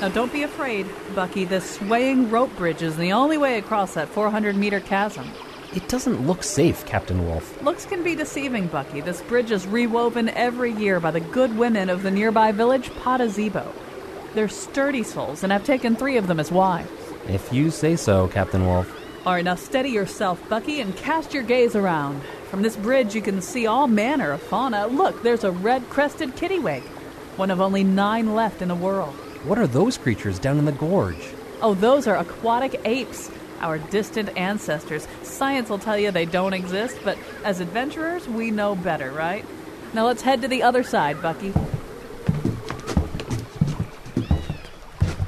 Now, don't be afraid, Bucky. The swaying rope bridge is the only way across that 400 meter chasm. It doesn't look safe, Captain Wolf. Looks can be deceiving, Bucky. This bridge is rewoven every year by the good women of the nearby village Patazebo. They're sturdy souls, and I've taken three of them as wives. If you say so, Captain Wolf. All right, now steady yourself, Bucky, and cast your gaze around. From this bridge, you can see all manner of fauna. Look, there's a red crested kittiwake, one of only nine left in the world. What are those creatures down in the gorge? Oh, those are aquatic apes, our distant ancestors. Science will tell you they don't exist, but as adventurers, we know better, right? Now let's head to the other side, Bucky.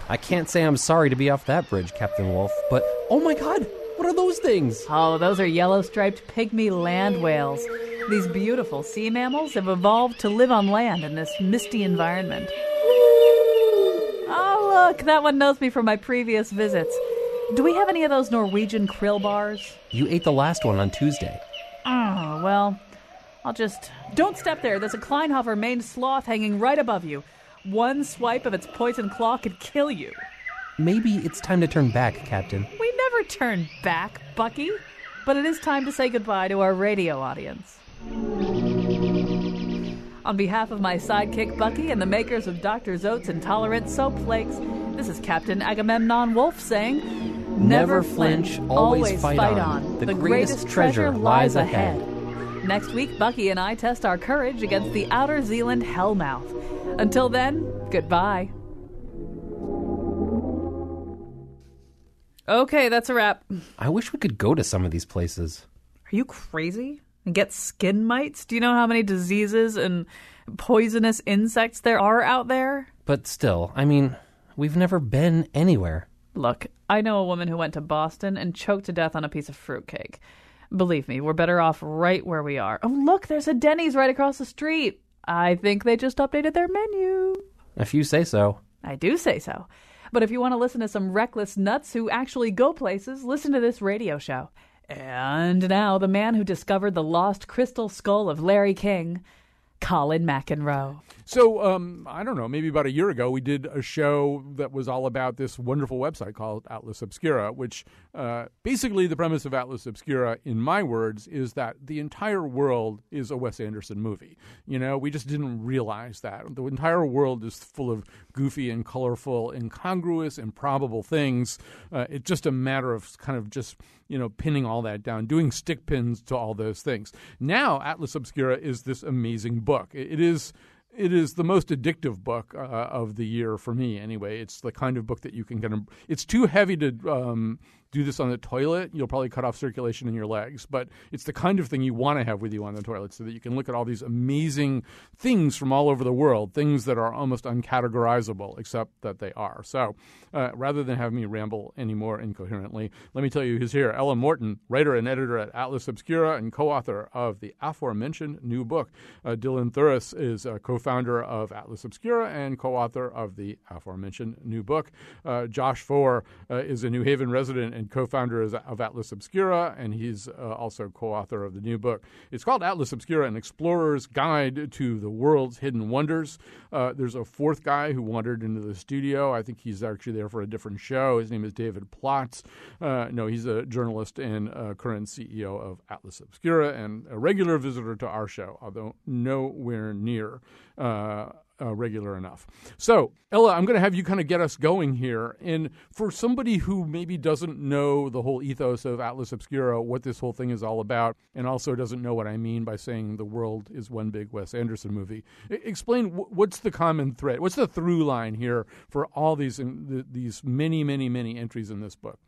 I can't say I'm sorry to be off that bridge, Captain Wolf, but oh my god, what are those things? Oh, those are yellow striped pygmy land whales. These beautiful sea mammals have evolved to live on land in this misty environment. Look, that one knows me from my previous visits. Do we have any of those Norwegian krill bars? You ate the last one on Tuesday. Oh, well, I'll just. Don't step there. There's a Kleinhofer maned sloth hanging right above you. One swipe of its poison claw could kill you. Maybe it's time to turn back, Captain. We never turn back, Bucky. But it is time to say goodbye to our radio audience. On behalf of my sidekick Bucky and the makers of Dr. Zoat's Intolerant Soap Flakes, this is Captain Agamemnon Wolf saying, Never flinch, always fight on. The, greatest, treasure lies ahead. Next week, Bucky and I test our courage against the Outer Zealand Hellmouth. Until then, goodbye. Okay, that's a wrap. I wish we could go to some of these places. Are you crazy? And get skin mites? Do you know how many diseases and poisonous insects there are out there? But still, I mean, we've never been anywhere. Look, I know a woman who went to Boston and choked to death on a piece of fruitcake. Believe me, we're better off right where we are. Oh, look, there's a Denny's right across the street. I think they just updated their menu. If you say so. I do say so. But if you want to listen to some reckless nuts who actually go places, listen to this radio show. And now, the man who discovered the lost crystal skull of Larry King, Colin McEnroe. So, um, I don't know, maybe about a year ago, we did a show that was all about this wonderful website called Atlas Obscura, which uh, basically the premise of Atlas Obscura, in my words, is that the entire world is a Wes Anderson movie. You know, we just didn't realize that. The entire world is full of goofy and colorful, incongruous, improbable things. Uh, it's just a matter of kind of just you know, pinning all that down, doing stick pins to all those things. Now, Atlas Obscura is this amazing book. it is it is the most addictive book uh, of the year for me anyway it's the kind of book that you can kind of it's too heavy to um, do this on the toilet, you'll probably cut off circulation in your legs. But it's the kind of thing you want to have with you on the toilet so that you can look at all these amazing things from all over the world, things that are almost uncategorizable, except that they are. So uh, rather than have me ramble any more incoherently, let me tell you who's here. Ella Morton, writer and editor at Atlas Obscura and co author of the aforementioned new book. Uh, Dylan Thuras is a co founder of Atlas Obscura and co author of the aforementioned new book. Uh, Josh Foer uh, is a New Haven resident and co-founder of Atlas Obscura, and he's uh, also co-author of the new book. It's called Atlas Obscura: An Explorer's Guide to the World's Hidden Wonders. Uh, there's a fourth guy who wandered into the studio. I think he's actually there for a different show. His name is David Plotz. Uh, no, he's a journalist and current CEO of Atlas Obscura and a regular visitor to our show, although nowhere near uh, regular enough. So, Ella, I'm going to have you kind of get us going here. And for somebody who maybe doesn't know the whole ethos of Atlas Obscura, what this whole thing is all about, and also doesn't know what I mean by saying the world is one big Wes Anderson movie, explain what's the common thread? What's the through line here for all these these many, many, many entries in this book?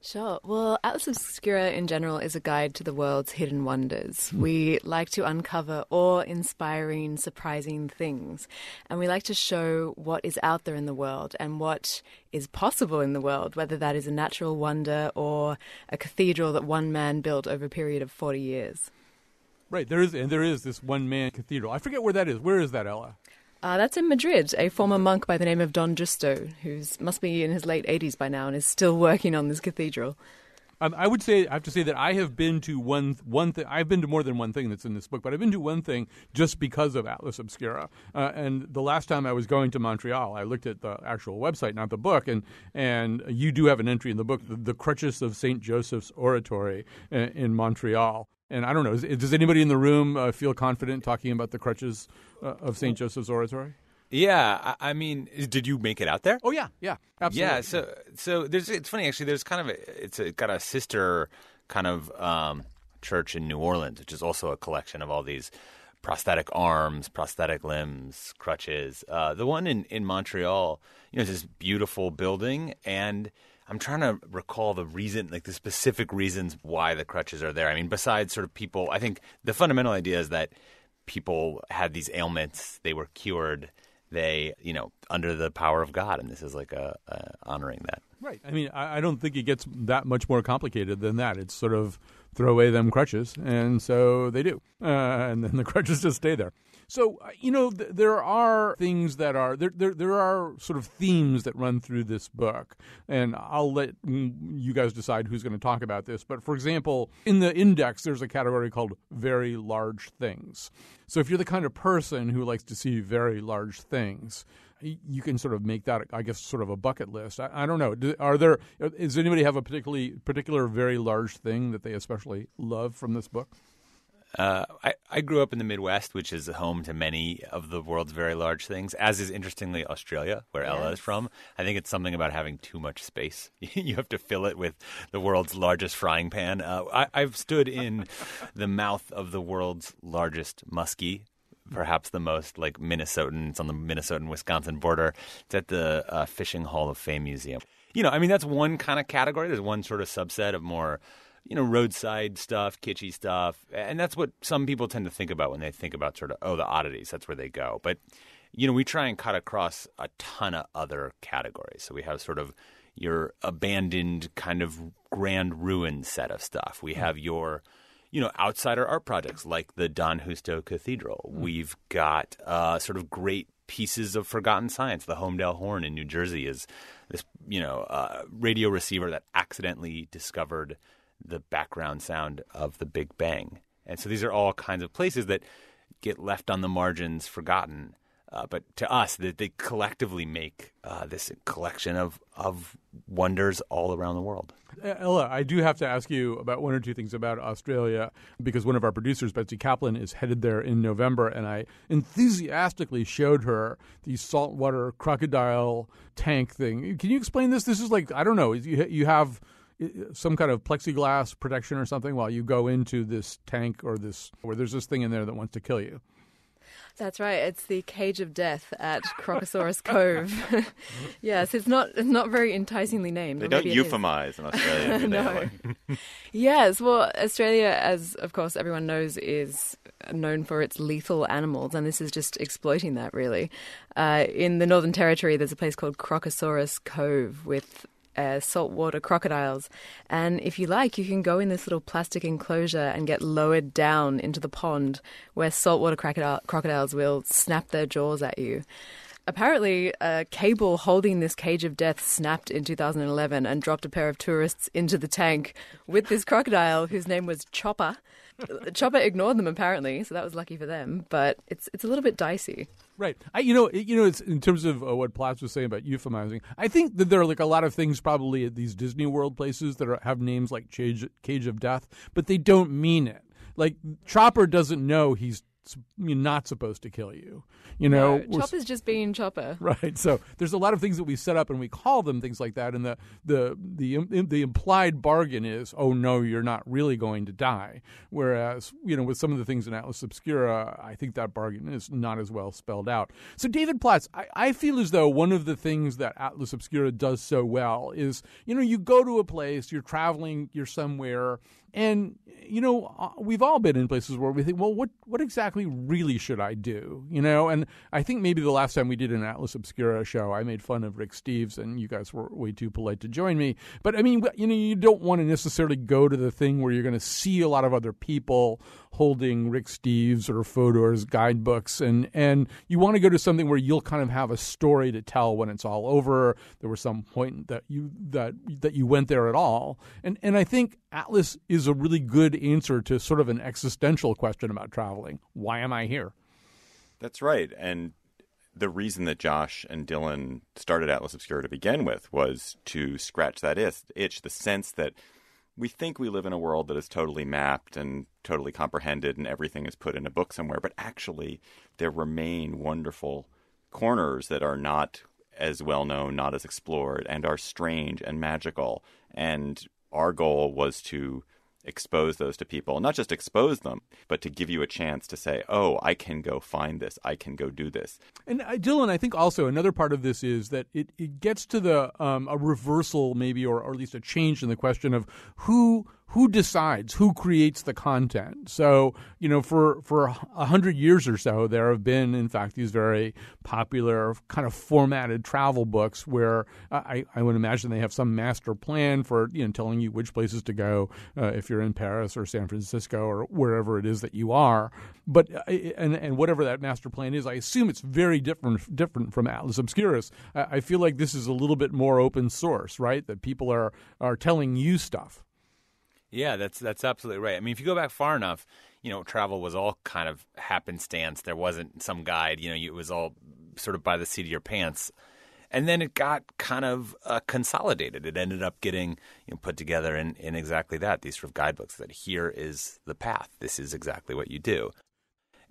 Sure. Well, Atlas Obscura in general is a guide to the world's hidden wonders. Hmm. We like to uncover awe inspiring, surprising things. And we like to show what is out there in the world and what is possible in the world, whether that is a natural wonder or a cathedral that one man built over a period of 40 years. Right. There is, and there is this one man cathedral. I forget where that is. Where is that, Ella? Uh, that's in Madrid. A former monk by the name of Don Justo, who must be in his late 80s by now and is still working on this cathedral. Um, I would say I have to say that I have been to one one thing. I've been to more than one thing that's in this book, but I've been to one thing just because of Atlas Obscura. Uh, and the last time I was going to Montreal, I looked at the actual website, not the book, and and you do have an entry in the book, the, the Crutches of Saint Joseph's Oratory in, uh, in Montreal. And I don't know, is, does anybody in the room uh, feel confident talking about the crutches uh, of St. Joseph's Oratory? Yeah, I, mean, did you make it out there? Oh yeah, yeah, absolutely. Yeah, so so there's it's funny actually. There's kind of a, it's a, got a sister kind of um, church in New Orleans, which is also a collection of all these prosthetic arms, prosthetic limbs, crutches. Uh, the one in in Montreal, you know, is this beautiful building and I'm trying to recall the reason, like the specific reasons why the crutches are there. I mean, besides sort of people, I think the fundamental idea is that people had these ailments, they were cured, they, you know, under the power of God, and this is like a, a honoring that. Right. I mean, I, I don't think it gets that much more complicated than that. It's sort of throw away them crutches, and so they do, uh, and then the crutches just stay there. So uh, you know, th- there are things that are there, there. There are sort of themes that run through this book, and I'll let you guys decide who's going to talk about this. But for example, in the index, there's a category called "very large things." So if you're the kind of person who likes to see very large things, you can sort of make that, I guess, sort of a bucket list. I, I don't know. are there? Does anybody have a particularly particular very large thing that they especially love from this book? Uh, I, I grew up in the Midwest, which is home to many of the world's very large things, as is interestingly Australia, where yes. Ella is from. I think it's something about having too much space. you have to fill it with the world's largest frying pan. Uh, I, I've stood in the mouth of the world's largest muskie, perhaps the most like Minnesotan. It's on the Minnesotan Wisconsin border. It's at the uh, Fishing Hall of Fame Museum. You know, I mean, that's one kind of category. There's one sort of subset of more you know, roadside stuff, kitschy stuff. And that's what some people tend to think about when they think about sort of, oh, the oddities. That's where they go. But, you know, we try and cut across a ton of other categories. So we have sort of your abandoned kind of grand ruin set of stuff. We hmm. have your, you know, outsider art projects like the Don Justo Cathedral. Mm. We've got uh, sort of great pieces of forgotten science. The Holmdel Horn in New Jersey is this, you know, uh, radio receiver that accidentally discovered the background sound of the Big Bang. And so these are all kinds of places that get left on the margins, forgotten. Uh, but to us, they, they collectively make uh, this collection of, of wonders all around the world. Ella, I do have to ask you about one or two things about Australia because one of our producers, Betsy Kaplan, is headed there in November, and I enthusiastically showed her the saltwater crocodile tank thing. Can you explain this? This is like I don't know. You you have some kind of plexiglass protection or something while you go into this tank or this where there's this thing in there that wants to kill you. That's right. It's the cage of death at Crocosaurus Cove. yes, it's not it's not very enticingly named. They don't euphemize in Australia. no. yes, well, Australia, as of course everyone knows, is known for its lethal animals, and this is just exploiting that. Really, uh, in the Northern Territory, there's a place called Crocosaurus Cove with uh, saltwater crocodiles. And if you like, you can go in this little plastic enclosure and get lowered down into the pond where saltwater crocodile- crocodiles will snap their jaws at you. Apparently, a cable holding this cage of death snapped in 2011 and dropped a pair of tourists into the tank with this crocodile whose name was Chopper. Chopper ignored them apparently, so that was lucky for them. But it's it's a little bit dicey. Right. I, you know, you know, it's in terms of uh, what Plotz was saying about euphemizing. I think that there are like a lot of things probably at these Disney World places that are, have names like Cage, Cage of Death, but they don't mean it. Like Chopper doesn't know he's not supposed to kill you. You know, no, Chopper's just being Chopper. Right. So there's a lot of things that we set up and we call them things like that, and the the the the implied bargain is, oh no, you're not really going to die. Whereas you know, with some of the things in Atlas Obscura, I think that bargain is not as well spelled out. So David Plotz, I, I feel as though one of the things that Atlas Obscura does so well is, you know, you go to a place, you're traveling, you're somewhere, and you know, uh, we've all been in places where we think, well, what what exactly really should I do? You know, and I think maybe the last time we did an Atlas Obscura show, I made fun of Rick Steves, and you guys were way too polite to join me. But I mean, you know, you don't want to necessarily go to the thing where you're going to see a lot of other people holding Rick Steves or Fodor's guidebooks, and and you want to go to something where you'll kind of have a story to tell when it's all over. There was some point that you that that you went there at all, and and I think Atlas is a really good answer to sort of an existential question about traveling. Why am I here? That's right, and the reason that Josh and Dylan started Atlas Obscura to begin with was to scratch that itch, the sense that we think we live in a world that is totally mapped and totally comprehended and everything is put in a book somewhere, but actually there remain wonderful corners that are not as well known, not as explored, and are strange and magical. And our goal was to expose those to people, not just expose them, but to give you a chance to say, "Oh, I can go find this. I can go do this." And uh, Dylan, I think also another part of this is that it, it gets to the um, a reversal, maybe, or, or at least a change in the question of who who decides who creates the content. So you know for for a hundred years or so there have been in fact these very popular kind of formatted travel books where i i would imagine they have some master plan for you know telling you which places to go uh, if you're in paris or san francisco or wherever it is that you are. But uh, and and whatever that master plan is i assume it's very different different from atlas obscura's. I, I feel like this is a little bit more open source right? That people are are telling you stuff yeah, that's that's absolutely right. I mean, if you go back far enough, you know, travel was all kind of happenstance. There wasn't some guide. You know, it was all sort of by the seat of your pants. And then it got kind of uh, consolidated. It ended up getting you know, put together in, in exactly that these sort of guidebooks that here is the path. This is exactly what you do.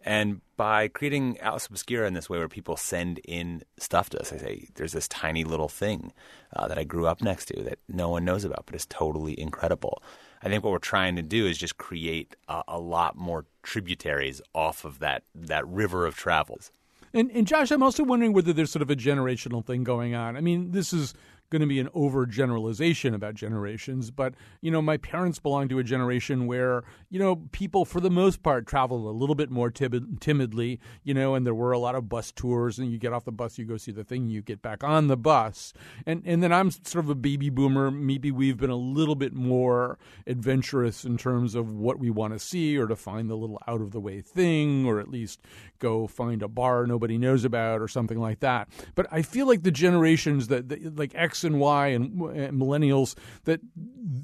And by creating Atlas Obscura in this way, where people send in stuff to us, I say, there's this tiny little thing uh, that I grew up next to that no one knows about, but is totally incredible. I think what we're trying to do is just create a, a lot more tributaries off of that that river of travels. And, and Josh, I'm also wondering whether there's sort of a generational thing going on. I mean, this is going to be an overgeneralization about generations, but you know, my parents belong to a generation where you know people, for the most part, travel a little bit more timid, timidly. You know, and there were a lot of bus tours, and you get off the bus, you go see the thing, you get back on the bus, and and then I'm sort of a baby boomer. Maybe we've been a little bit more adventurous in terms of what we want to see, or to find the little out of the way thing, or at least go find a bar nobody knows about, or something like that. But I feel like the generations that, that like X And Y and, and millennials that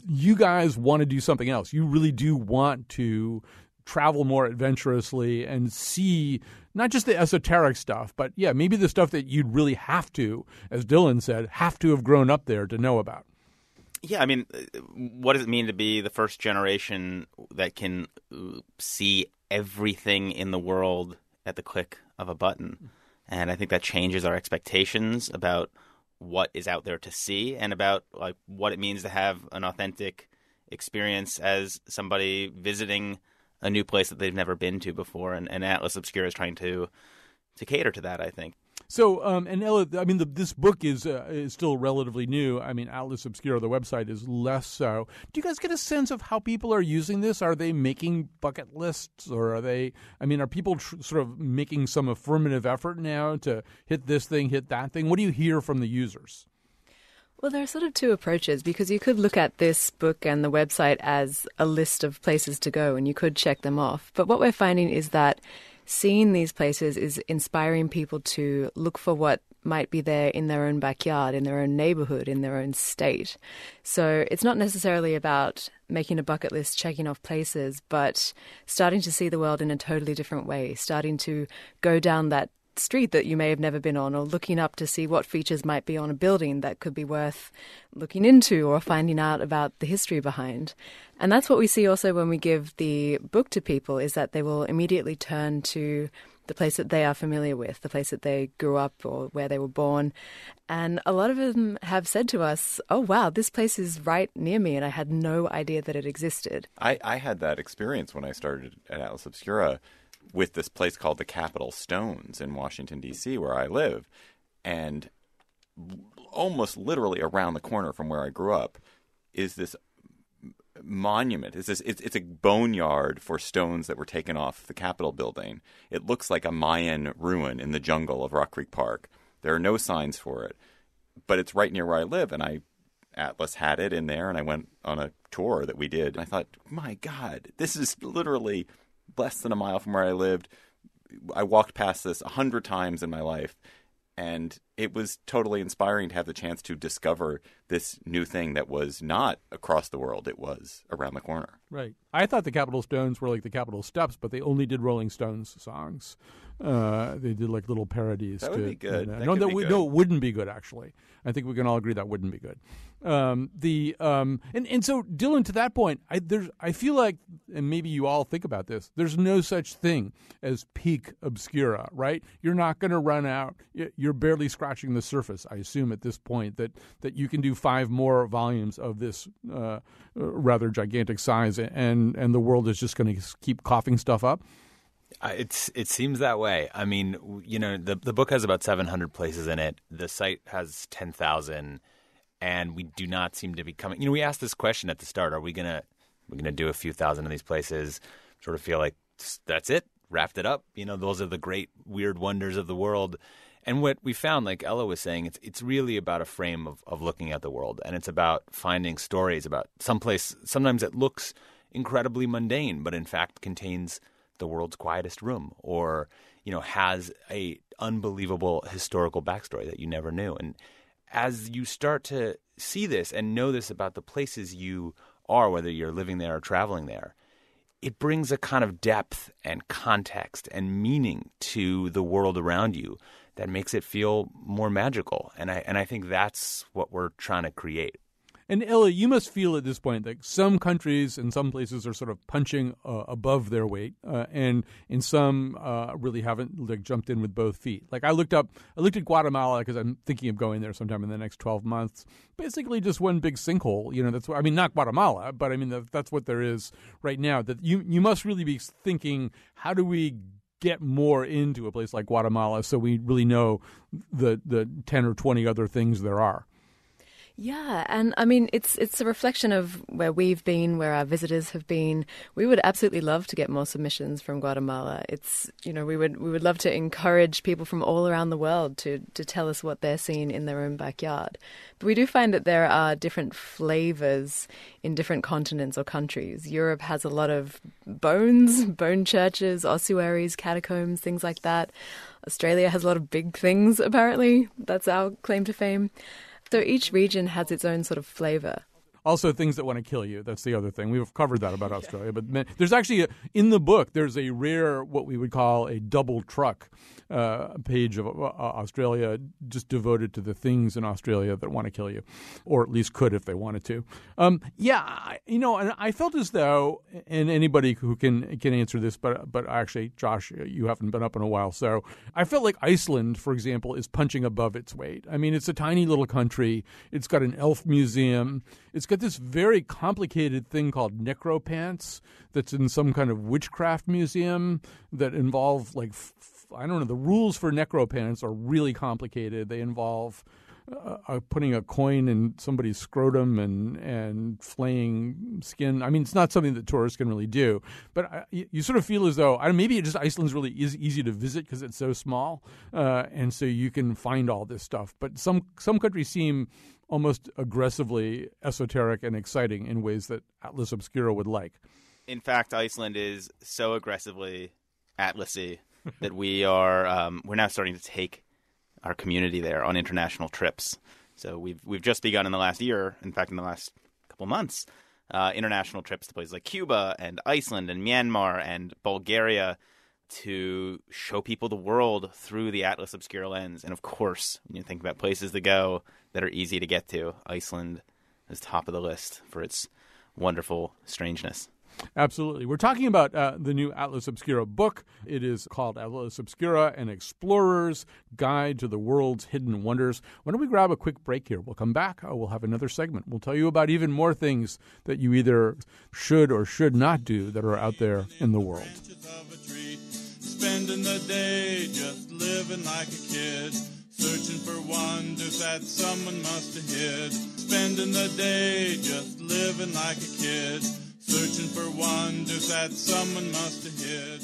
you guys want to do something else. You really do want to travel more adventurously and see not just the esoteric stuff, but yeah, maybe the stuff that you'd really have to, as Dylan said, have to have grown up there to know about. Yeah, I mean, uh, what does it mean to be the first generation that can uh, see everything in the world at the click of a button? And I think that changes our expectations about what is out there to see and about like what it means to have an authentic experience as somebody visiting a new place that they've never been to before and, and Atlas Obscura is trying to to cater to that I think. So, um, and Ella, I mean, the, this book is uh, is still relatively new. I mean, Atlas Obscura, the website, is less so. Do you guys get a sense of how people are using this? Are they making bucket lists, or are they? I mean, are people tr- sort of making some affirmative effort now to hit this thing, hit that thing? What do you hear from the users? Well, there are sort of two approaches because you could look at this book and the website as a list of places to go and you could check them off. But what we're finding is that seeing these places is inspiring people to look for what might be there in their own backyard, in their own neighborhood, in their own state. So it's not necessarily about making a bucket list, checking off places, but starting to see the world in a totally different way, starting to go down that street that you may have never been on, or looking up to see what features might be on a building that could be worth looking into or finding out about the history behind. And that's what we see also when we give the book to people is that they will immediately turn to the place that they are familiar with, the place that they grew up or where they were born. And a lot of them have said to us, Oh, wow, this place is right near me, and I had no idea that it existed. I, I had that experience when I started at Atlas Obscura with this place called the Capitol Stones in Washington, D.C., where I live. And almost literally around the corner from where I grew up is this monument. It's, this, it's, it's a boneyard for stones that were taken off the Capitol building. It looks like a Mayan ruin in the jungle of Rock Creek Park. There are no signs for it, but it's right near where I live, and I Atlas had it in there, and I went on a tour that we did. And I thought, my God, this is literally less than a mile from where I lived. I walked past this a hundred times in my life, and it was totally inspiring to have the chance to discover this new thing that was not across the world; it was around the corner. Right. I thought the Capitol Stones were like the Capitol Steps, but they only did Rolling Stones songs. Uh, they did like little parodies. That to, would be good. uh, That no, that good. no, it wouldn't be good. Actually, I think we can all agree that wouldn't be good. Um, the um, and and so Dylan, to that point, I there's I feel like, and maybe you all think about this. There's no such thing as peak obscura, right? You're not going to run out. You're barely scratching the surface. I assume at this point that that you can do five more volumes of this uh, uh, rather gigantic size, and and the world is just going to keep coughing stuff up. It's it seems that way. I mean, you know, the the book has about 700 places in it. The site has 10,000 and we do not seem to be coming. You know, we asked this question at the start, are we to we're to do a few thousand of these places? Sort of feel like that's it, wrapped it up. You know, those are the great weird wonders of the world. And what we found, like Ella was saying, it's it's really about a frame of, of looking at the world, and it's about finding stories about someplace. Sometimes it looks incredibly mundane, but in fact contains the world's quietest room, or you know has a unbelievable historical backstory that you never knew. And as you start to see this and know this about the places you are, whether you're living there or traveling there, it brings a kind of depth and context and meaning to the world around you that makes it feel more magical. And I and I think that's what we're trying to create. And Ella, you must feel at this point that some countries and some places are sort of punching uh, above their weight, uh, and in some uh, really haven't like jumped in with both feet. Like I looked up, I looked at Guatemala because I'm thinking of going there sometime in the next 12 months. Basically, just one big sinkhole. You know, that's what, I mean, not Guatemala, but I mean that, that's what there is right now. That you you must really be thinking, how do we get more into a place like Guatemala so we really know the the 10 or 20 other things there are. Yeah, and I mean it's it's a reflection of where we've been, where our visitors have been. We would absolutely love to get more submissions from Guatemala. It's you know we would we would love to encourage people from all around the world to to tell us what they're seeing in their own backyard. But we do find that there are different flavors in different continents or countries. Europe has a lot of bones, bone churches, ossuaries, catacombs, things like that. Australia has a lot of big things apparently. That's our claim to fame. So each region has its own sort of flavor. Also, things that want to kill you. That's the other thing. We've covered that about Australia. But man, there's actually, a, in the book, there's a rare, what we would call a double truck uh, page of uh, Australia just devoted to the things in Australia that want to kill you, or at least could if they wanted to. Um, yeah, I- you know, and I felt as though, and anybody who can can answer this, but but actually, Josh, you haven't been up in a while, so I felt like Iceland, for example, is punching above its weight. I mean, it's a tiny little country. It's got an elf museum. It's got this very complicated thing called necropants that's in some kind of witchcraft museum that involve like I don't know. The rules for necropants are really complicated. They involve uh, uh, putting a coin in somebody's scrotum and and flaying skin. I mean, it's not something that tourists can really do. But I, you, you sort of feel as though I maybe it just Iceland's really is easy to visit because it's so small, uh, and so you can find all this stuff. But some some countries seem almost aggressively esoteric and exciting in ways that Atlas Obscura would like. In fact, Iceland is so aggressively atlasy that we are um, we're now starting to take our community there on international trips. So we've we've just begun in the last year, in fact, in the last couple months, uh, international trips to places like Cuba and Iceland and Myanmar and Bulgaria to show people the world through the Atlas Obscura lens. And of course, when you think about places to go that are easy to get to, Iceland is top of the list for its wonderful strangeness. Absolutely. We're talking about uh, the new Atlas Obscura book. It is called Atlas Obscura An Explorer's Guide to the World's Hidden Wonders. Why don't we grab a quick break here? We'll come back. Uh, we'll have another segment. We'll tell you about even more things that you either should or should not do that are out there in the world. Spending the day just living like a kid. Searching for wonders that someone must have hid. Spending the day just living like a kid searching for wonders that someone must have hid.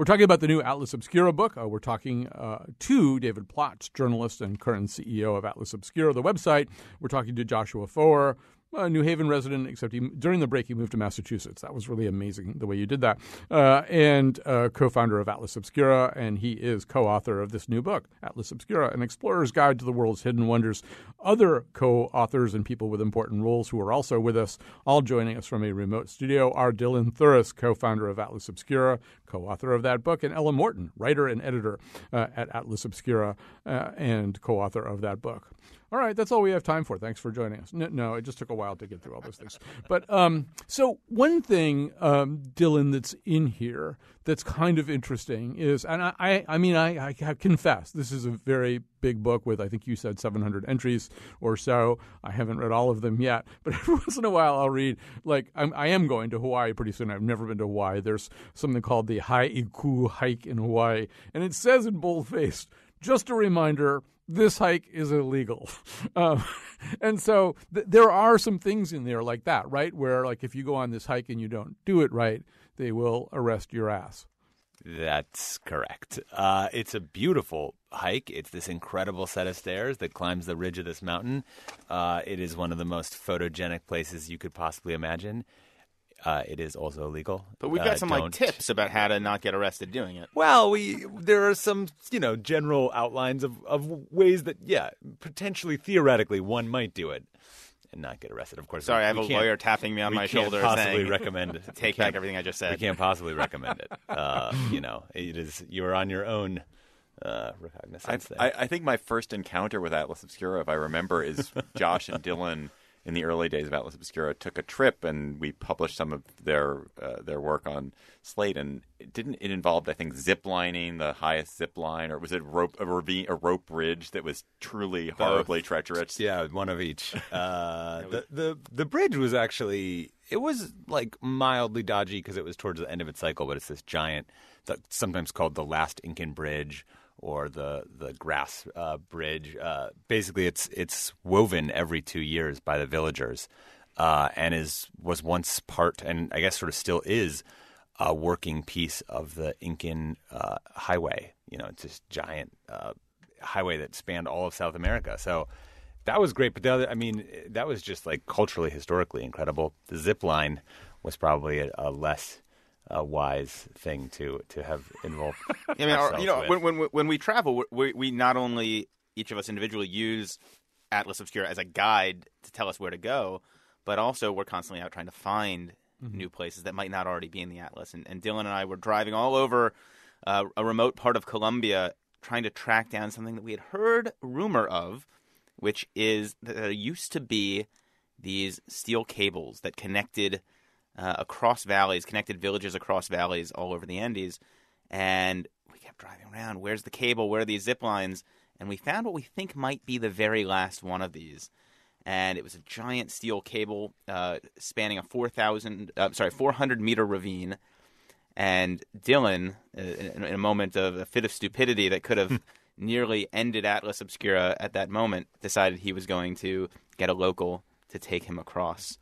We're talking about the new Atlas Obscura book. Uh, we're talking uh, to David Plotz, journalist and current CEO of Atlas Obscura, the website. We're talking to Joshua Foer, a New Haven resident, except he, during the break he moved to Massachusetts. That was really amazing the way you did that. Uh, and uh, co-founder of Atlas Obscura, and he is co-author of this new book, Atlas Obscura: An Explorer's Guide to the World's Hidden Wonders. Other co-authors and people with important roles who are also with us, all joining us from a remote studio, are Dylan Thuras, co-founder of Atlas Obscura, co-author of that book, and Ella Morton, writer and editor uh, at Atlas Obscura, uh, and co-author of that book. All right, that's all we have time for. Thanks for joining us. No, no it just took a while to get through all those things. But um, so one thing, um, Dylan, that's in here that's kind of interesting is, and I, I, mean, I, I confess, this is a very big book with, I think you said 700 entries or so. I haven't read all of them yet, but every once in a while I'll read, like, I'm, I am going to Hawaii pretty soon. I've never been to Hawaii. There's something called the Haiku hike in Hawaii, and it says in boldface, just a reminder this hike is illegal. Um, and so th- there are some things in there like that, right? Where, like, if you go on this hike and you don't do it right, they will arrest your ass. That's correct. Uh, it's a beautiful hike. It's this incredible set of stairs that climbs the ridge of this mountain. Uh, it is one of the most photogenic places you could possibly imagine. Uh, it is also illegal. But we've got Uh, some like don't- tips about how to not get arrested doing it. Well, we there are some you know general outlines of, of ways that yeah potentially theoretically one might do it and not get arrested. Of course, Sorry, we- I have we a can't- lawyer tapping me on we my can't shoulder Possibly saying, recommend to take back everything I just said. We can't possibly recommend it. Uh, you know, it is you are on your own. Uh, I, recognizance there. I, I think my first encounter with Atlas Obscura, if I remember, is Josh and Dylan in the early days of Atlas Obscura took a trip and we published some of their uh, their work on Slate and it didn't it involved I think zip lining the highest zip line or was it rope a ravine a rope bridge that was truly horribly treacherous Yeah, one of each. Uh, the, the the bridge was actually it was like mildly dodgy because it was towards the end of its cycle, but it's this giant, that sometimes called the last Incan Bridge or the the grass uh, bridge. Uh, basically, it's it's woven every two years by the villagers, uh, and is was once part, and I guess sort of still is a working piece of the Incan uh, highway. You know, it's this giant uh, highway that spanned all of South America. So that was great. But the other, I mean, that was just like culturally, historically incredible. The zip line was probably a, a less uh, wise thing to to have involved. I mean, our, you know, ourselves when, when when we travel, we, we not only each of us individually use Atlas Obscura as a guide to tell us where to go, but also we're constantly out trying to find new places that might not already be in the atlas. And, and Dylan and I were driving all over uh, a remote part of Colombia, trying to track down something that we had heard rumor of, which is that there used to be these steel cables that connected uh, across valleys, connected villages across valleys all over the Andes. And we kept driving around. Where's the cable? Where are these zip lines? And we found what we think might be the very last one of these. And it was a giant steel cable uh, spanning a 4,000, uh, sorry, 400 meter ravine. And Dylan, uh, in, in a moment of a fit of stupidity that could have nearly ended Atlas Obscura at that moment, decided he was going to get a local to take him across.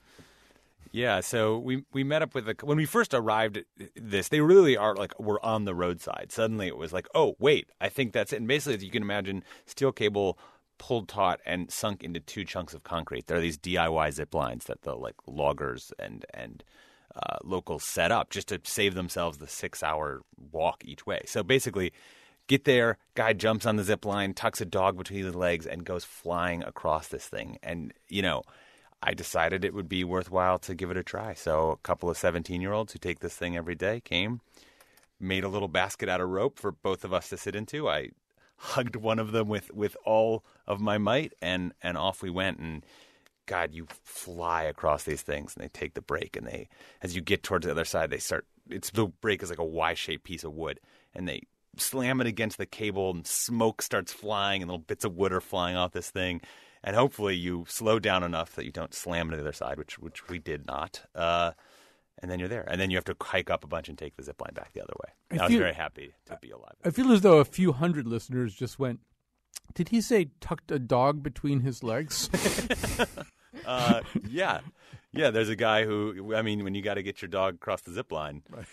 Yeah, so we we met up with a when we first arrived at this, they really are like we're on the roadside. Suddenly it was like, oh wait, I think that's it. And basically, as you can imagine, steel cable pulled taut and sunk into two chunks of concrete. There are these DIY zip lines that the like loggers and and uh, locals set up just to save themselves the six hour walk each way. So basically, get there, guy jumps on the zip line, tucks a dog between his legs, and goes flying across this thing. And you know. I decided it would be worthwhile to give it a try. So a couple of 17 year olds who take this thing every day came, made a little basket out of rope for both of us to sit into. I hugged one of them with, with all of my might, and, and off we went. And God, you fly across these things, and they take the break, and they, as you get towards the other side, they start. It's the break is like a Y-shaped piece of wood, and they slam it against the cable, and smoke starts flying, and little bits of wood are flying off this thing and hopefully you slow down enough that you don't slam to the other side, which which we did not. Uh, and then you're there, and then you have to hike up a bunch and take the zip line back the other way. I, I was very happy to be alive. I feel as though a few hundred listeners just went. Did he say tucked a dog between his legs? uh, yeah, yeah. There's a guy who. I mean, when you got to get your dog across the zip line. Right.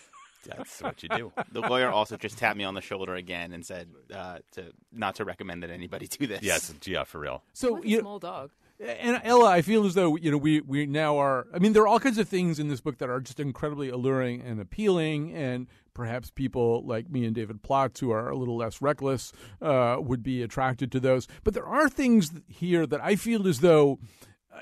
That's what you do. The lawyer also just tapped me on the shoulder again and said uh, to not to recommend that anybody do this. Yes, yeah, for real. So you small dog. And Ella, I feel as though you know we we now are. I mean, there are all kinds of things in this book that are just incredibly alluring and appealing, and perhaps people like me and David Plotz, who are a little less reckless, uh, would be attracted to those. But there are things here that I feel as though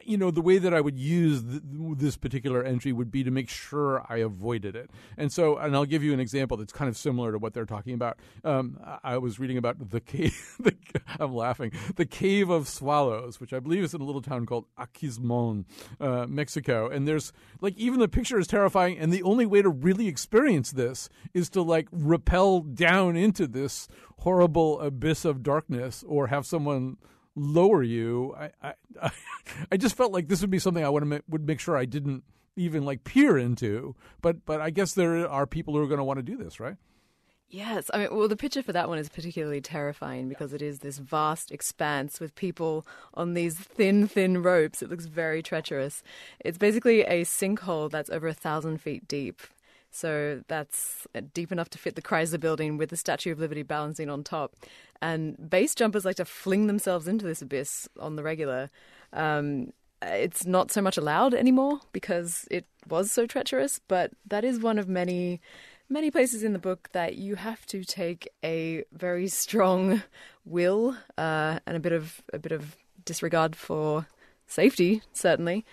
you know, the way that I would use th- this particular entry would be to make sure I avoided it. And so, and I'll give you an example that's kind of similar to what they're talking about. Um, I was reading about the cave, the, I'm laughing, the Cave of Swallows, which I believe is in a little town called Aquismon, uh, Mexico. And there's like, even the picture is terrifying. And the only way to really experience this is to like rappel down into this horrible abyss of darkness or have someone lower you. I, I, I just felt like this would be something I would make, would make sure I didn't even like peer into. But but I guess there are people who are going to want to do this, right? Yes, I mean, well, the picture for that one is particularly terrifying because it is this vast expanse with people on these thin, thin ropes. It looks very treacherous. It's basically a sinkhole that's over a thousand feet deep. So that's deep enough to fit the Chrysler building with the Statue of Liberty balancing on top. And base jumpers like to fling themselves into this abyss on the regular. Um, it's not so much allowed anymore because it was so treacherous, but that is one of many many places in the book that you have to take a very strong will uh, and a bit of a bit of disregard for safety, certainly,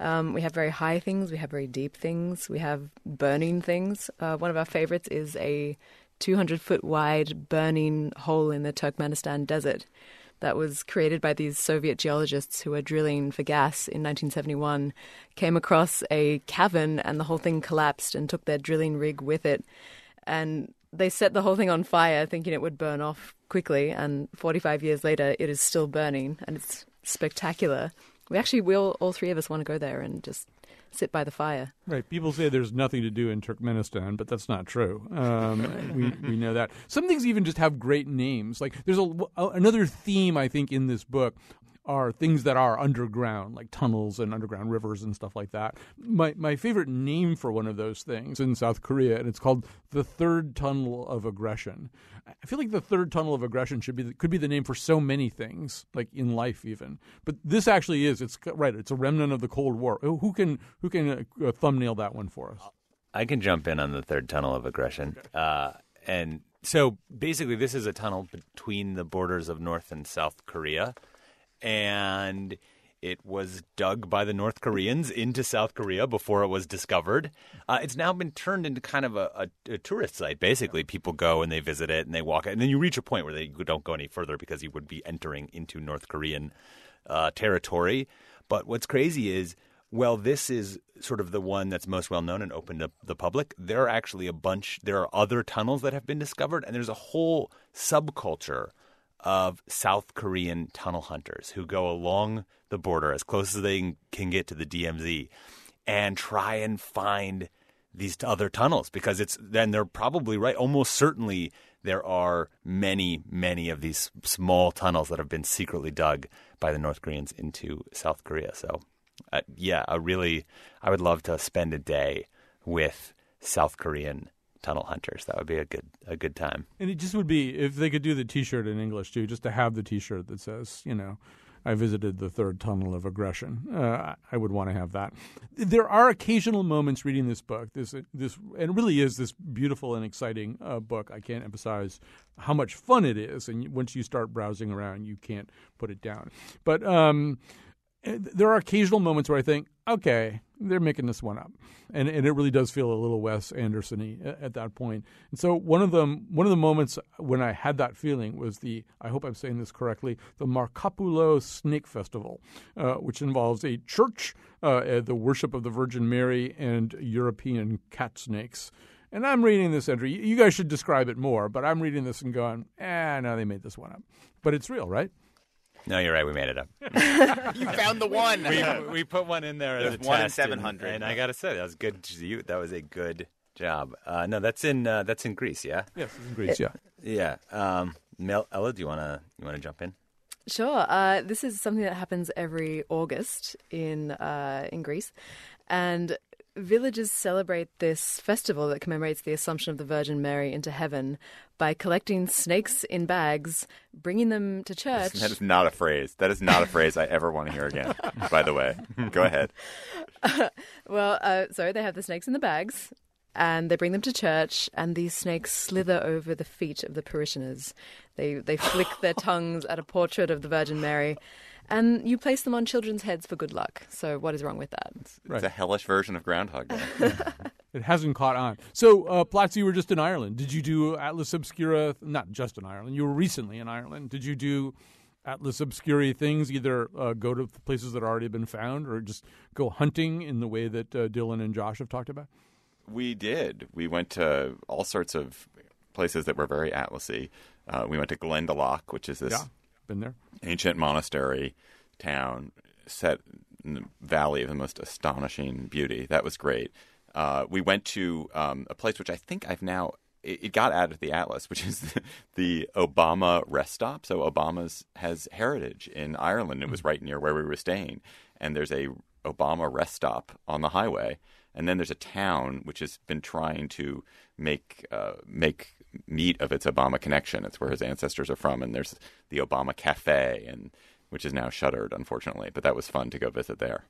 um, we have very high things, we have very deep things, we have burning things. Uh, one of our favorites is a 200 foot wide burning hole in the Turkmenistan desert that was created by these Soviet geologists who were drilling for gas in 1971, came across a cavern and the whole thing collapsed and took their drilling rig with it. And they set the whole thing on fire thinking it would burn off quickly. And 45 years later, it is still burning and it's spectacular. We actually will all three of us want to go there and just sit by the fire. Right. People say there's nothing to do in Turkmenistan, but that's not true. Um, we we know that. Some things even just have great names. Like there's a, another theme I think in this book are things that are underground, like tunnels and underground rivers and stuff like that. My my favorite name for one of those things in South Korea, and it's called the Third Tunnel of Aggression. I feel like the Third Tunnel of Aggression should be could be the name for so many things, like in life even. But this actually is. It's right. It's a remnant of the Cold War. Who can who can uh, thumbnail that one for us? I can jump in on the Third Tunnel of Aggression, uh, and so basically, this is a tunnel between the borders of North and South Korea and it was dug by the North Koreans into South Korea before it was discovered. Uh, it's now been turned into kind of a, a, a, tourist site. Basically, people go and they visit it and they walk it, and then you reach a point where they don't go any further because you would be entering into North Korean uh, territory. But what's crazy is, well, this is sort of the one that's most well known and open to the public. There are actually a bunch. There are other tunnels that have been discovered, and there's a whole subculture of South Korean tunnel hunters who go along the border as close as they can get to the DMZ and try and find these other tunnels because it's then they're probably right almost certainly there are many many of these small tunnels that have been secretly dug by the North Koreans into South Korea. So uh, yeah I really I would love to spend a day with South Korean tunnel hunters. That would be a good a good time. And it just would be if they could do the T-shirt in English too, just to have the T-shirt that says, you know, I visited the third tunnel of aggression. Uh, I would want to have that. There are occasional moments reading this book. This this and it really is this beautiful and exciting uh, book. I can't emphasize how much fun it is, and once you start browsing around, you can't put it down. But um, there are occasional moments where I think, okay, they're making this one up, and and it really does feel a little Wes Anderson-y at, at that point. And so one of them, one of the moments when I had that feeling was the, I hope I'm saying this correctly, the Markopoulo Snake Festival, uh, which involves a church, uh, the worship of the Virgin Mary, and European cat snakes. And I'm reading this entry. You guys should describe it more, but I'm reading this and going, eh, no, they made this one up. But it's real, right? No, you're right. We made it up. you found the one. we, we put one in there as There's a one test, and- 700. and, I gotta say that was good. You that was a good job. Uh, no, that's in uh, that's in Greece. Yeah. Yes, in Greece. Yeah. Yeah. Um, Mel, Ella, do you wanna you wanna jump in? Sure. Uh, this is something that happens every August in uh, in Greece, and villagers celebrate this festival that commemorates the Assumption of the Virgin Mary into heaven by collecting snakes in bags, bringing them to church. That is not a phrase. That is not a phrase I ever want to hear again. By the way, go ahead. well, uh, so they have the snakes in the bags. And they bring them to church, and these snakes slither over the feet of the parishioners. They they flick their tongues at a portrait of the Virgin Mary, and you place them on children's heads for good luck. So what is wrong with that? It's a hellish version of Groundhog Day. It hasn't caught on. So, uh, Plotz, you were just in Ireland. Did you do Atlas Obscura? Not just in Ireland. You were recently in Ireland. Did you do Atlas Obscura things? Either uh, go to places that already been found, or just go hunting in the way that uh, Dylan and Josh have talked about? We did. We went to all sorts of places that were very Atlasy. Uh, we went to Glendalough, which is this Yeah, been there. ancient monastery town set in the valley of the most astonishing beauty. That was great. Uh, we went to um, a place which I think I've now it, it got added to the atlas, which is the, the Obama rest stop. So Obama's has heritage in Ireland. It was right near where we were staying, and there's a Obama rest stop on the highway. And then there's a town which has been trying to make uh, make meat of its Obama connection. It's where his ancestors are from, and there's the Obama Cafe, and which is now shuttered, unfortunately. But that was fun to go visit there.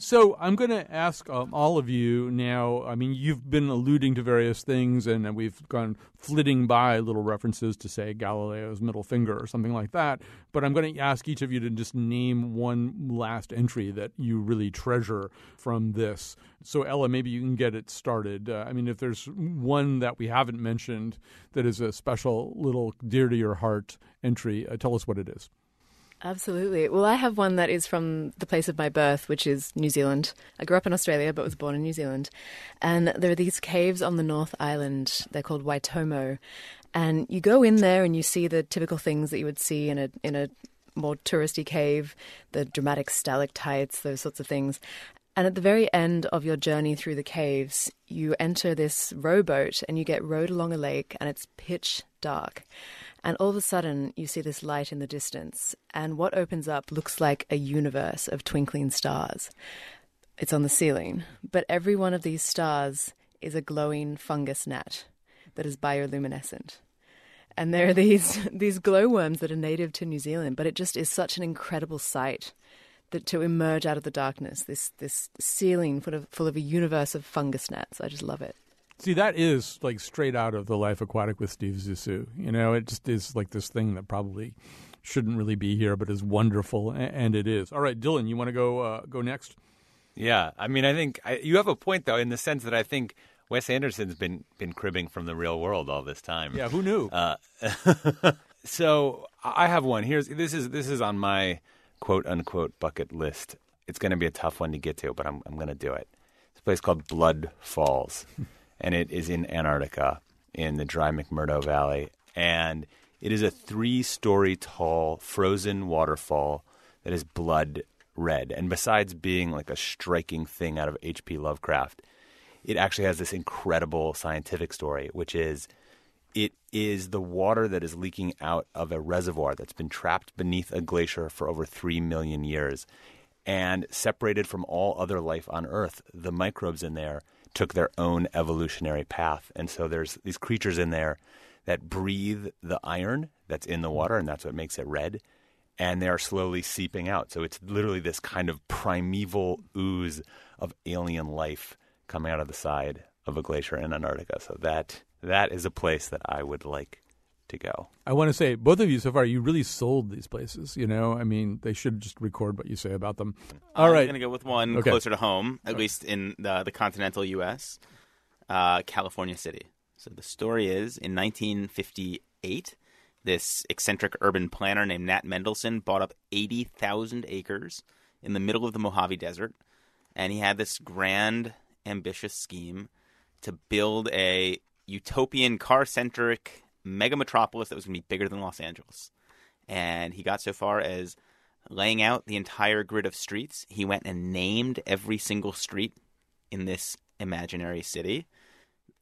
So I'm going to ask um, all of you now. I mean, you've been alluding to various things, and we've gone flitting by little references to, say, Galileo's middle finger or something like that. But I'm going to ask each of you to just name one last entry that you really treasure from this. So, Ella, maybe you can get it started. Uh, I mean, if there's one that we haven't mentioned that is a special little dear to your heart entry, uh, tell us what it is. Absolutely. Well, I have one that is from the place of my birth, which is New Zealand. I grew up in Australia but was born in New Zealand. And there are these caves on the North Island. They're called Waitomo. And you go in there and you see the typical things that you would see in a in a more touristy cave, the dramatic stalactites, those sorts of things. And at the very end of your journey through the caves, you enter this rowboat and you get rowed along a lake and it's pitch dark. And all of a sudden, you see this light in the distance, and what opens up looks like a universe of twinkling stars. It's on the ceiling, but every one of these stars is a glowing fungus gnat that is bioluminescent. And there are these these glowworms that are native to New Zealand, but it just is such an incredible sight that to emerge out of the darkness, this this ceiling full of full of a universe of fungus gnats. I just love it. See, that is like straight out of the Life Aquatic with Steve Zissou. You know, it just is like this thing that probably shouldn't really be here, but is wonderful, and it is. All right, Dylan, you want to go uh, go next? Yeah, I mean, I think I, you have a point though, in the sense that I think Wes Anderson's been been cribbing from the real world all this time. Yeah, who knew? Uh, so I have one. Here's this is this is on my quote unquote bucket list. It's going to be a tough one to get to, but I'm I'm going to do it. It's a place called Blood Falls, and it is in Antarctica in the dry McMurdo Valley, and it is a three-story tall frozen waterfall that is blood red. And besides being like a striking thing out of H.P. Lovecraft, it actually has this incredible scientific story, which is it is the water that is leaking out of a reservoir that's been trapped beneath a glacier for over 3 million years and separated from all other life on Earth. The microbes in there took their own evolutionary path. And so there's these creatures in there that breathe the iron that's in the hmm. water, and that's what makes it red. And they are slowly seeping out. So it's literally this kind of primeval ooze of alien life coming out of the side of a glacier in Antarctica. So that that is a place that I would like to go. I want to say, both of you so far, you really sold these places. You know, I mean, they should just record what you say about them. All I'm right. going to go with one Okay. closer to home, at least in the, the continental U.S., uh, California City. So the story is in 1958, this eccentric urban planner named Nat Mendelsohn bought up 80,000 acres in the middle of the Mojave Desert, and he had this grand, ambitious scheme to build a utopian, car centric mega metropolis that was going to be bigger than Los Angeles. And he got so far as laying out the entire grid of streets. He went and named every single street in this imaginary city.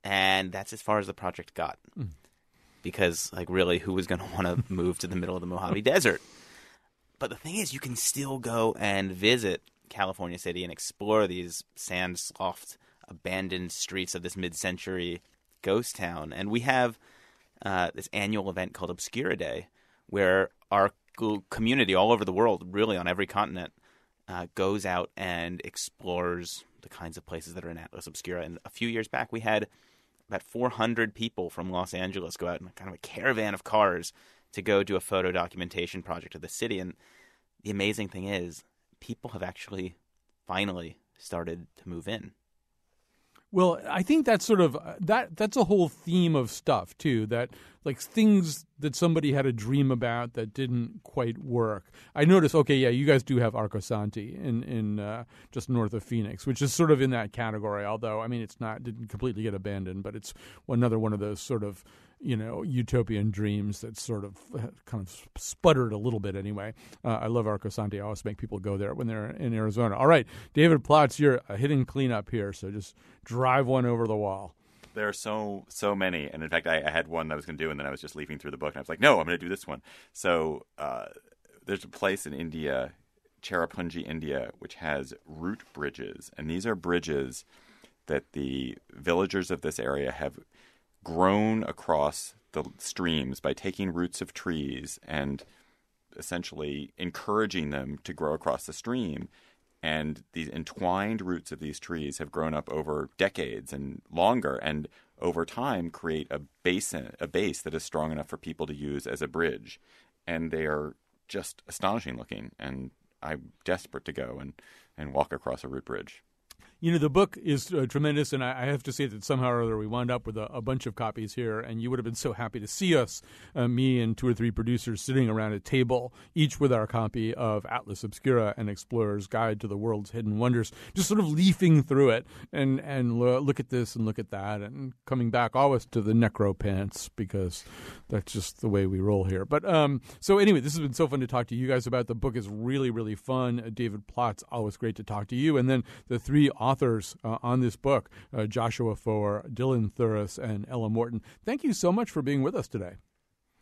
And that's as far as the project got. Hmm. Because, like, really, who was going to want to move to the middle of the Mojave Desert? But the thing is, you can still go and visit California City and explore these sand sloughed, abandoned streets of this mid century ghost town. And we have uh, this annual event called Obscura Day, where our community all over the world, really on every continent, uh, goes out and explores the kinds of places that are in Atlas Obscura. And a few years back, we had about 400 people from Los Angeles go out in kind of a caravan of cars to go do a photo documentation project of the city. And the amazing thing is, people have actually finally started to move in. Well, I think that's sort of that that's a whole theme of stuff too that like things that somebody had a dream about that didn't quite work. I noticed okay, yeah, you guys do have Arcosanti in in uh, just north of Phoenix, which is sort of in that category, although I mean it's not didn't completely get abandoned, but it's another one of those sort of you know utopian dreams that sort of uh, kind of sputtered a little bit anyway. Uh, I love Arcosanti. I always make people go there when they're in Arizona. All right, David Plotz, you're a hitting cleanup here, so just drive one over the wall. There are so so many, and in fact, I, I had one that I was going to do, and then I was just leafing through the book, and I was like, no, I'm going to do this one. So uh, there's a place in India, Cherrapunji, India, which has root bridges, and these are bridges that the villagers of this area have grown across the streams by taking roots of trees and essentially encouraging them to grow across the stream. And these entwined roots of these trees have grown up over decades and longer, and over time create a basin, a base that is strong enough for people to use as a bridge. And they are just astonishing looking. And I'm desperate to go and, and walk across a root bridge. You know, the book is uh, tremendous, and I, I have to say that somehow or other we wound up with a, a bunch of copies here, and you would have been so happy to see us, uh, me and two or three producers, sitting around a table, each with our copy of Atlas Obscura and Explorer's Guide to the World's Hidden Wonders, just sort of leafing through it and, and lo- look at this and look at that, and coming back always to the necropants, because that's just the way we roll here. But um, so anyway, this has been so fun to talk to you guys about. The book is really, really fun. David Plotz, always great to talk to you. And then the three authors uh, on this book, uh, Joshua Foer, Dylan Thuras, and Ella Morton. Thank you so much for being with us today.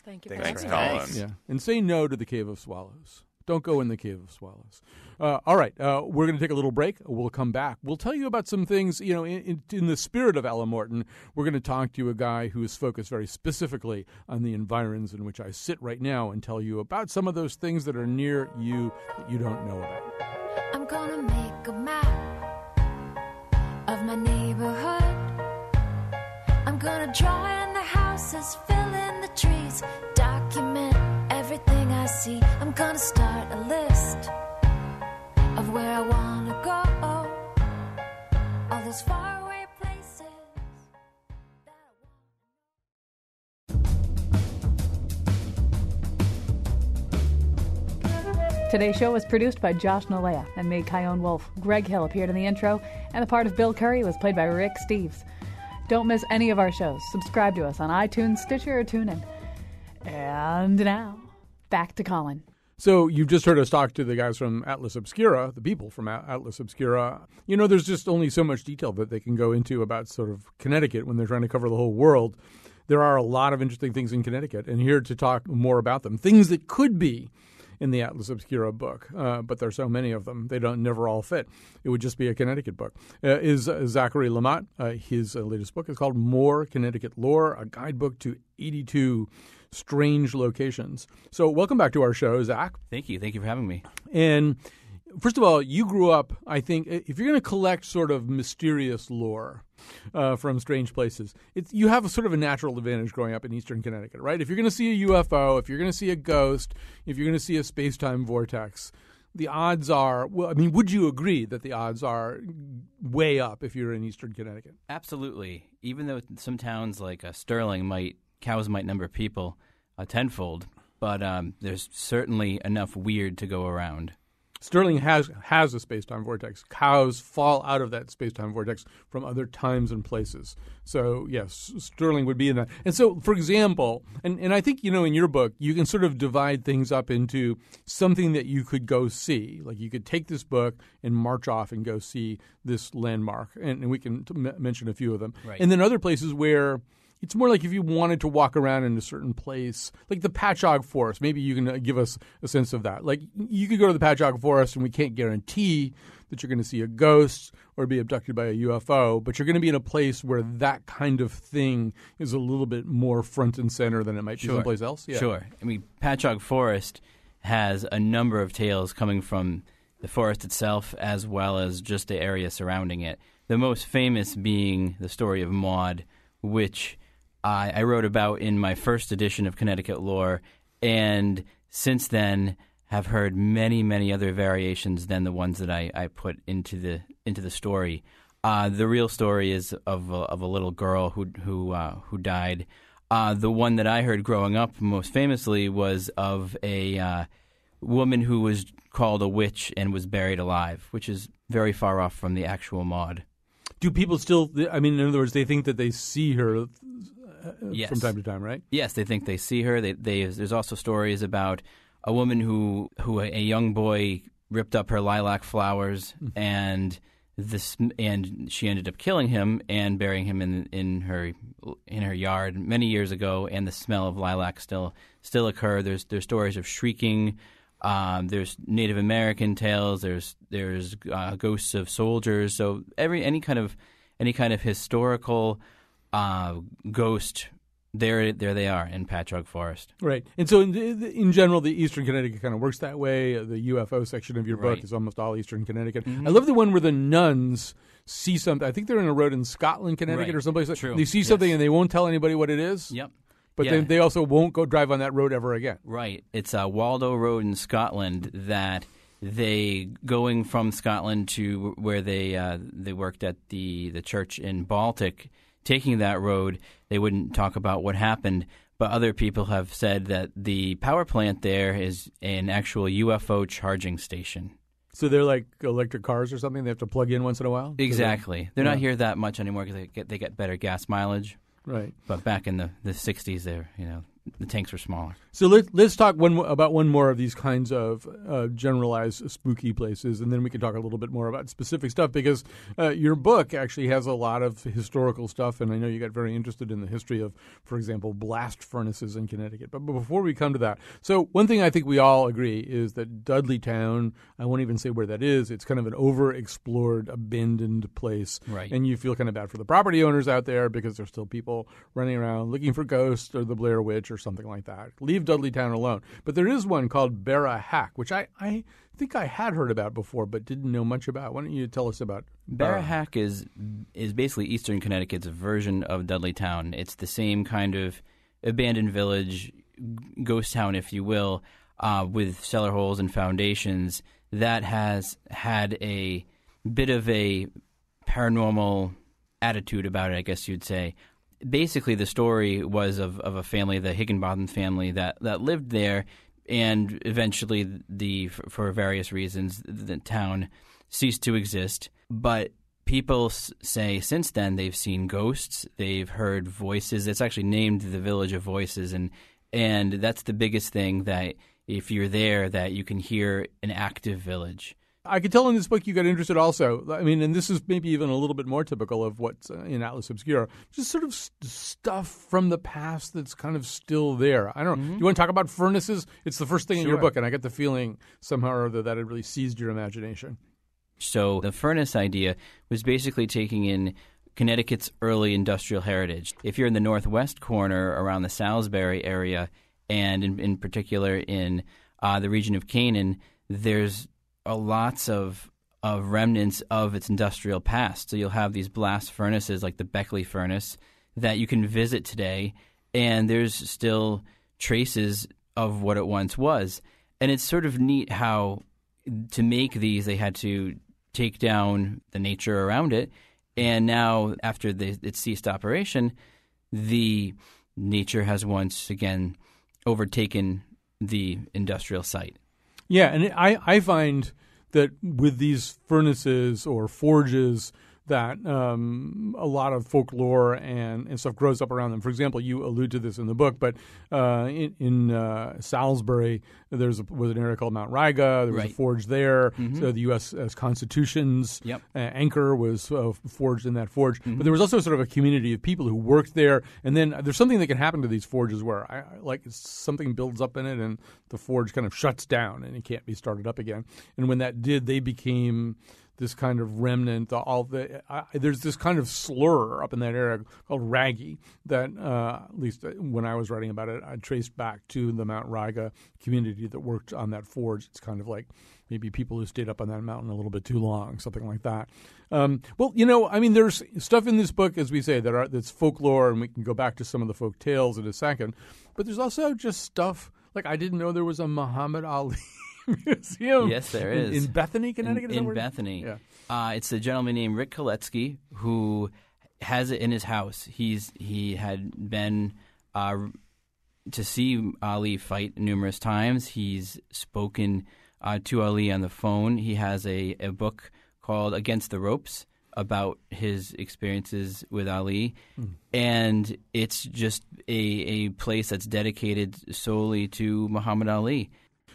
Thank you. Thanks for for having us. Yeah, and say no to the Cave of Swallows. Don't go in the Cave of Swallows. Uh, all right, uh, we're going to take a little break. We'll come back. We'll tell you about some things. You know, in, in, in the spirit of Ella Morton, we're going to talk to a guy who is focused very specifically on the environs in which I sit right now, and tell you about some of those things that are near you that you don't know about. My neighborhood. I'm gonna draw in the houses, fill in the trees, document everything I see. I'm gonna start a list of where I wanna go. All those faraway Today's show was produced by Josh Nilaya and made Chion Wolf. Greg Hill appeared in the intro, and the part of Bill Curry was played by Rick Steves. Don't miss any of our shows. Subscribe to us on iTunes, Stitcher, or TuneIn. And now, back to Colin. So you've just heard us talk to the guys from Atlas Obscura, the people from Atlas Obscura. You know, there's just only so much detail that they can go into about sort of Connecticut when they're trying to cover the whole world. There are a lot of interesting things in Connecticut, and here to talk more about them, things that could be in the Atlas Obscura book, uh, but there's so many of them they don't never all fit. It would just be a Connecticut book. Uh, is uh, Zachary Lamothe? Uh, his uh, latest book is called More Connecticut Lore: A Guidebook to 82 Strange Locations. So, welcome back to our show, Zach. Thank you. Thank you for having me. And first of all, you grew up, I think, if you're going to collect sort of mysterious lore, uh, from strange places. It's you have a sort of a natural advantage growing up in Eastern Connecticut, right? If you're going to see a UFO, if you're going to see a ghost, if you're going to see a space time vortex, the odds are. Well, I mean, would you agree that the odds are way up if you're in Eastern Connecticut? Absolutely. Even though some towns like uh, Sterling might cows might number people uh, tenfold, but um, there's certainly enough weird to go around. Sterling has has a space time vortex. Cows fall out of that space time vortex from other times and places. So yes, Sterling would be in that. And so, for example, and, and I think you know in your book you can sort of divide things up into something that you could go see. Like you could take this book and march off and go see this landmark, and, and we can t- mention a few of them. Right. And then other places where it's more like if you wanted to walk around in a certain place, like the Pachaug Forest. Maybe you can uh, give us a sense of that. Like you could go to the Pachaug Forest, and we can't guarantee that you're going to see a ghost or be abducted by a UFO, but you're going to be in a place where that kind of thing is a little bit more front and center than it might be someplace else. Yeah. Sure. I mean, Pachaug Forest has a number of tales coming from the forest itself as well as just the area surrounding it. The most famous being the story of Maud, which I, I wrote about in my first edition of Connecticut Lore, and since then have heard many, many other variations than the ones that I, I put into the into the story. Uh, the real story is of a, of a little girl who who uh, who died. Uh, the one that I heard growing up most famously was of a uh, woman who was called a witch and was buried alive, which is very far off from the actual Maud. Do people still? I mean, in other words, they think that they see her Yes. from time to time, right? Yes, they think they see her. They, they, there's also stories about a woman who, who a, a young boy ripped up her lilac flowers and this and she ended up killing him and burying him in in her in her yard many years ago. And the smell of lilac still still occur. There's there's stories of shrieking. Um, there's Native American tales. There's there's uh, ghosts of soldiers. So every any kind of any kind of historical uh, ghost. There, there they are in Pachaug Forest. Right. And so, in, in general, the Eastern Connecticut kind of works that way. Uh, The UFO section of your book Right. Mm-hmm. is almost all Eastern Connecticut. I love the one where the nuns see something. I think they're in a road in Scotland, Connecticut, Right. or someplace. True. They see something Yes. and they won't tell anybody what it is. Yep. But Yeah. then they also won't go drive on that road ever again. Right. It's a Waldo Road in Scotland that they going from Scotland to where they uh, they worked at the the church in Baltic, taking that road. They wouldn't talk about what happened, but other people have said that the power plant there is an actual UFO charging station. So they're like electric cars or something. They have to plug in once in a while. Exactly. They're Yeah. not here that much anymore because they get they get better gas mileage. Right. But back in the the '60s, they're you know the tanks were smaller. So let, let's talk one about one more of these kinds of uh, generalized spooky places, and then we can talk a little bit more about specific stuff because uh, your book actually has a lot of historical stuff, and I know you got very interested in the history of, for example, blast furnaces in Connecticut. But, but before we come to that, so one thing I think we all agree is that Dudleytown, I won't even say where that is, it's kind of an overexplored, abandoned place. Right. And you feel kind of bad for the property owners out there because there's still people running around looking for ghosts or the Blair Witch or something like that. Leave Dudleytown alone. But there is one called Bara-Hack, which I, I think I had heard about before but didn't know much about. Why don't you tell us about Barra Bara-Hack is is basically Eastern Connecticut's version of Dudleytown. It's the same kind of abandoned village, ghost town, if you will, uh, with cellar holes and foundations that has had a bit of a paranormal attitude about it, I guess you'd say. Basically, the story was of, of a family, the Higginbotham family, that, that lived there, and eventually, the for, various reasons, the town ceased to exist. But people say since then they've seen ghosts, they've heard voices. It's actually named the Village of Voices, and and that's the biggest thing that if you're there, that you can hear an active village. I could tell in this book you got interested also. I mean, and this is maybe even a little bit more typical of what's uh, in Atlas Obscura, just sort of s stuff from the past that's kind of still there. I don't know. Do you want to talk about furnaces? It's the first thing in your book, and I get the feeling somehow or other that it really seized your imagination. So the furnace idea was basically taking in Connecticut's early industrial heritage. If you're in the northwest corner around the Salisbury area, and in, in particular in uh, the region of Canaan, there's lots of of remnants of its industrial past. So you'll have these blast furnaces like the Beckley furnace that you can visit today, and there's still traces of what it once was. And it's sort of neat how to make these they had to take down the nature around it, and now after the, it ceased operation, the nature has once again overtaken the industrial site. Yeah, and I, I find that with these furnaces or forges, that um, a lot of folklore and, and stuff grows up around them. For example, you allude to this in the book, but uh, in, in uh, Salisbury, there was an area called Mount Riga. There was Right. a forge there. Mhm. So the U.S. Constitution's Yep. uh, anchor was uh, forged in that forge. Mm-hmm. But there was also sort of a community of people who worked there. And then there's something that can happen to these forges where, I- like, something builds up in it and the forge kind of shuts down and it can't be started up again. And when that did, they became this kind of remnant. All the I there's this kind of slur up in that area called raggy that, uh, at least when I was writing about it, I traced back to the Mount Riga community that worked on that forge. It's kind of like maybe people who stayed up on that mountain a little bit too long, something like that. Um, well, you know, I mean, there's stuff in this book, as we say, that are that's folklore, and we can go back to some of the folk tales in a second. But there's also just stuff like I didn't know there was a Muhammad Ali. Museum. Yes, there is. in- in Bethany, Connecticut. In, in? Bethany, Yeah. uh, it's a gentleman named Rick Koletsky who has it in his house. He's he had been uh, to see Ali fight numerous times. He's spoken uh, to Ali on the phone. He has a, a book called Against the Ropes about his experiences with Ali, and it's just a, a place that's dedicated solely to Muhammad Ali.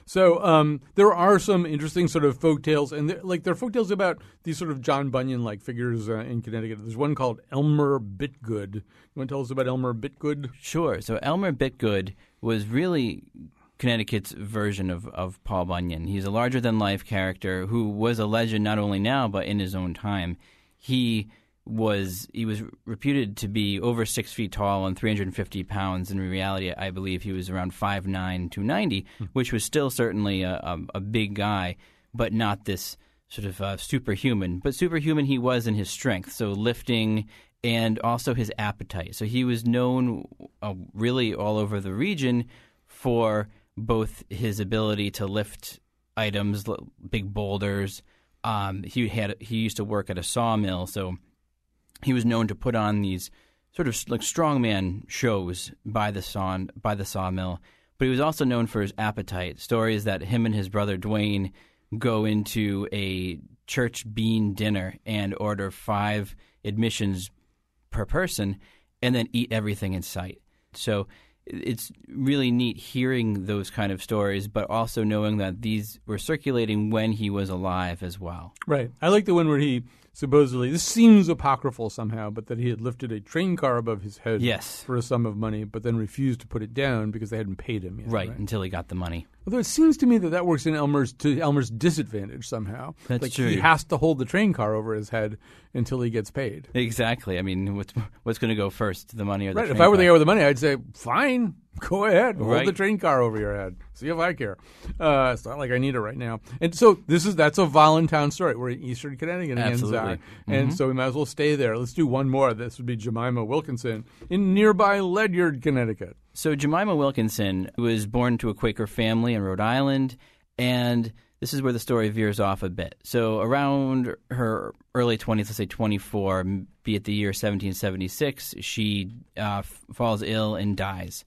So um, there are some interesting sort of folk tales, and they're- like there are folk tales about these sort of John Bunyan like figures uh, in Connecticut. There's one called Elmer Bitgood. You want to tell us about Elmer Bitgood? Sure. So Elmer Bitgood was really Connecticut's version of, of Paul Bunyan. He's a larger than life character who was a legend not only now but in his own time. He was he was reputed to be over six feet tall and 350 pounds. In reality, I believe he was around 5'9", 290, which was still certainly a, a, a big guy, but not this sort of uh, superhuman. But superhuman he was in his strength, so lifting and also his appetite. So he was known uh, really all over the region for both his ability to lift items, big boulders. Um, he had he used to work at a sawmill, so he was known to put on these sort of like strongman shows by the saw by the sawmill. But he was also known for his appetite. Stories that him and his brother Dwayne go into a church bean dinner and order five admissions per person, and then eat everything in sight. So it's really neat hearing those kind of stories, but also knowing that these were circulating when he was alive as well. Right. I like the one where he supposedly this seems apocryphal somehow, but that he had lifted a train car above his head Yes. for a sum of money, but then refused to put it down because they hadn't paid him yet. Right, until he got the money. Although it seems to me that that works in Elmer's to Elmer's disadvantage somehow. That's like true. He has to hold the train car over his head until he gets paid. Exactly. I mean, what's what's going to go first, the money or the Right. If I were the guy with the money, I'd say, "Fine, go ahead, hold the train car over your head. See if I care." Uh, it's not like I need it right now. And so this is that's a Voluntown story. We're in Eastern Connecticut, Absolutely. Zach. and so we might as well stay there. Let's do one more. This would be Jemima Wilkinson in nearby Ledyard, Connecticut. So Jemima Wilkinson was born to a Quaker family in Rhode Island, and this is where the story veers off a bit. So around her early 20s, let's say 24, be it the year 1776, she uh, f- falls ill and dies.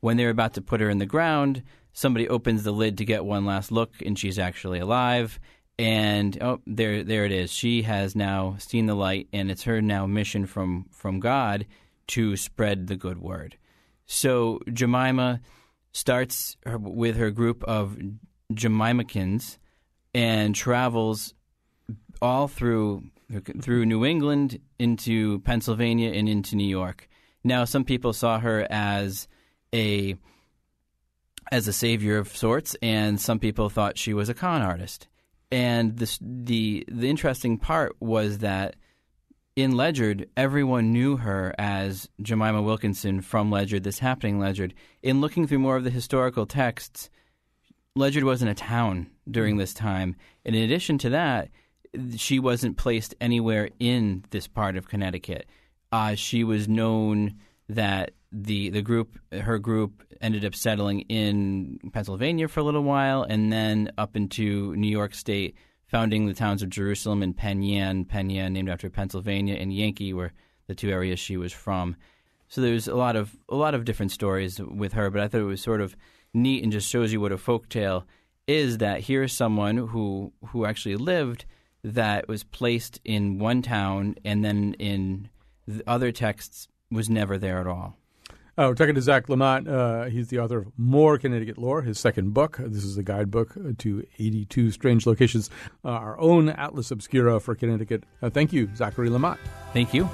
When they're about to put her in the ground, somebody opens the lid to get one last look, and she's actually alive. And oh, there, there it is. She has now seen the light, and it's her now mission from from God to spread the good word. So Jemima starts her, with her group of Jemimacans and travels all through through New England into Pennsylvania and into New York. Now, some people saw her as a as a savior of sorts, and some people thought she was a con artist. And the the interesting part was that in Ledyard, everyone knew her as Jemima Wilkinson from Ledyard, this happening Ledyard. In looking through more of the historical texts, Ledyard wasn't a town during this time. And in addition to that, she wasn't placed anywhere in this part of Connecticut. Uh, she was known that the the group, her group, ended up settling in Pennsylvania for a little while, and then up into New York State, founding the towns of Jerusalem and Penn Yan, Yan named after Pennsylvania, and Yankee were the two areas she was from. So there's a lot of a lot of different stories with her, but I thought it was sort of neat and just shows you what a folk tale is. That here's someone who who actually lived that was placed in one town and then in the other texts was never there at all. Uh, we're talking to Zach Lamont. Uh, he's the author of More Connecticut Lore, his second book. This is a guidebook to 82 strange locations, uh, our own Atlas Obscura for Connecticut. Uh, thank you, Zachary Lamont. Thank you.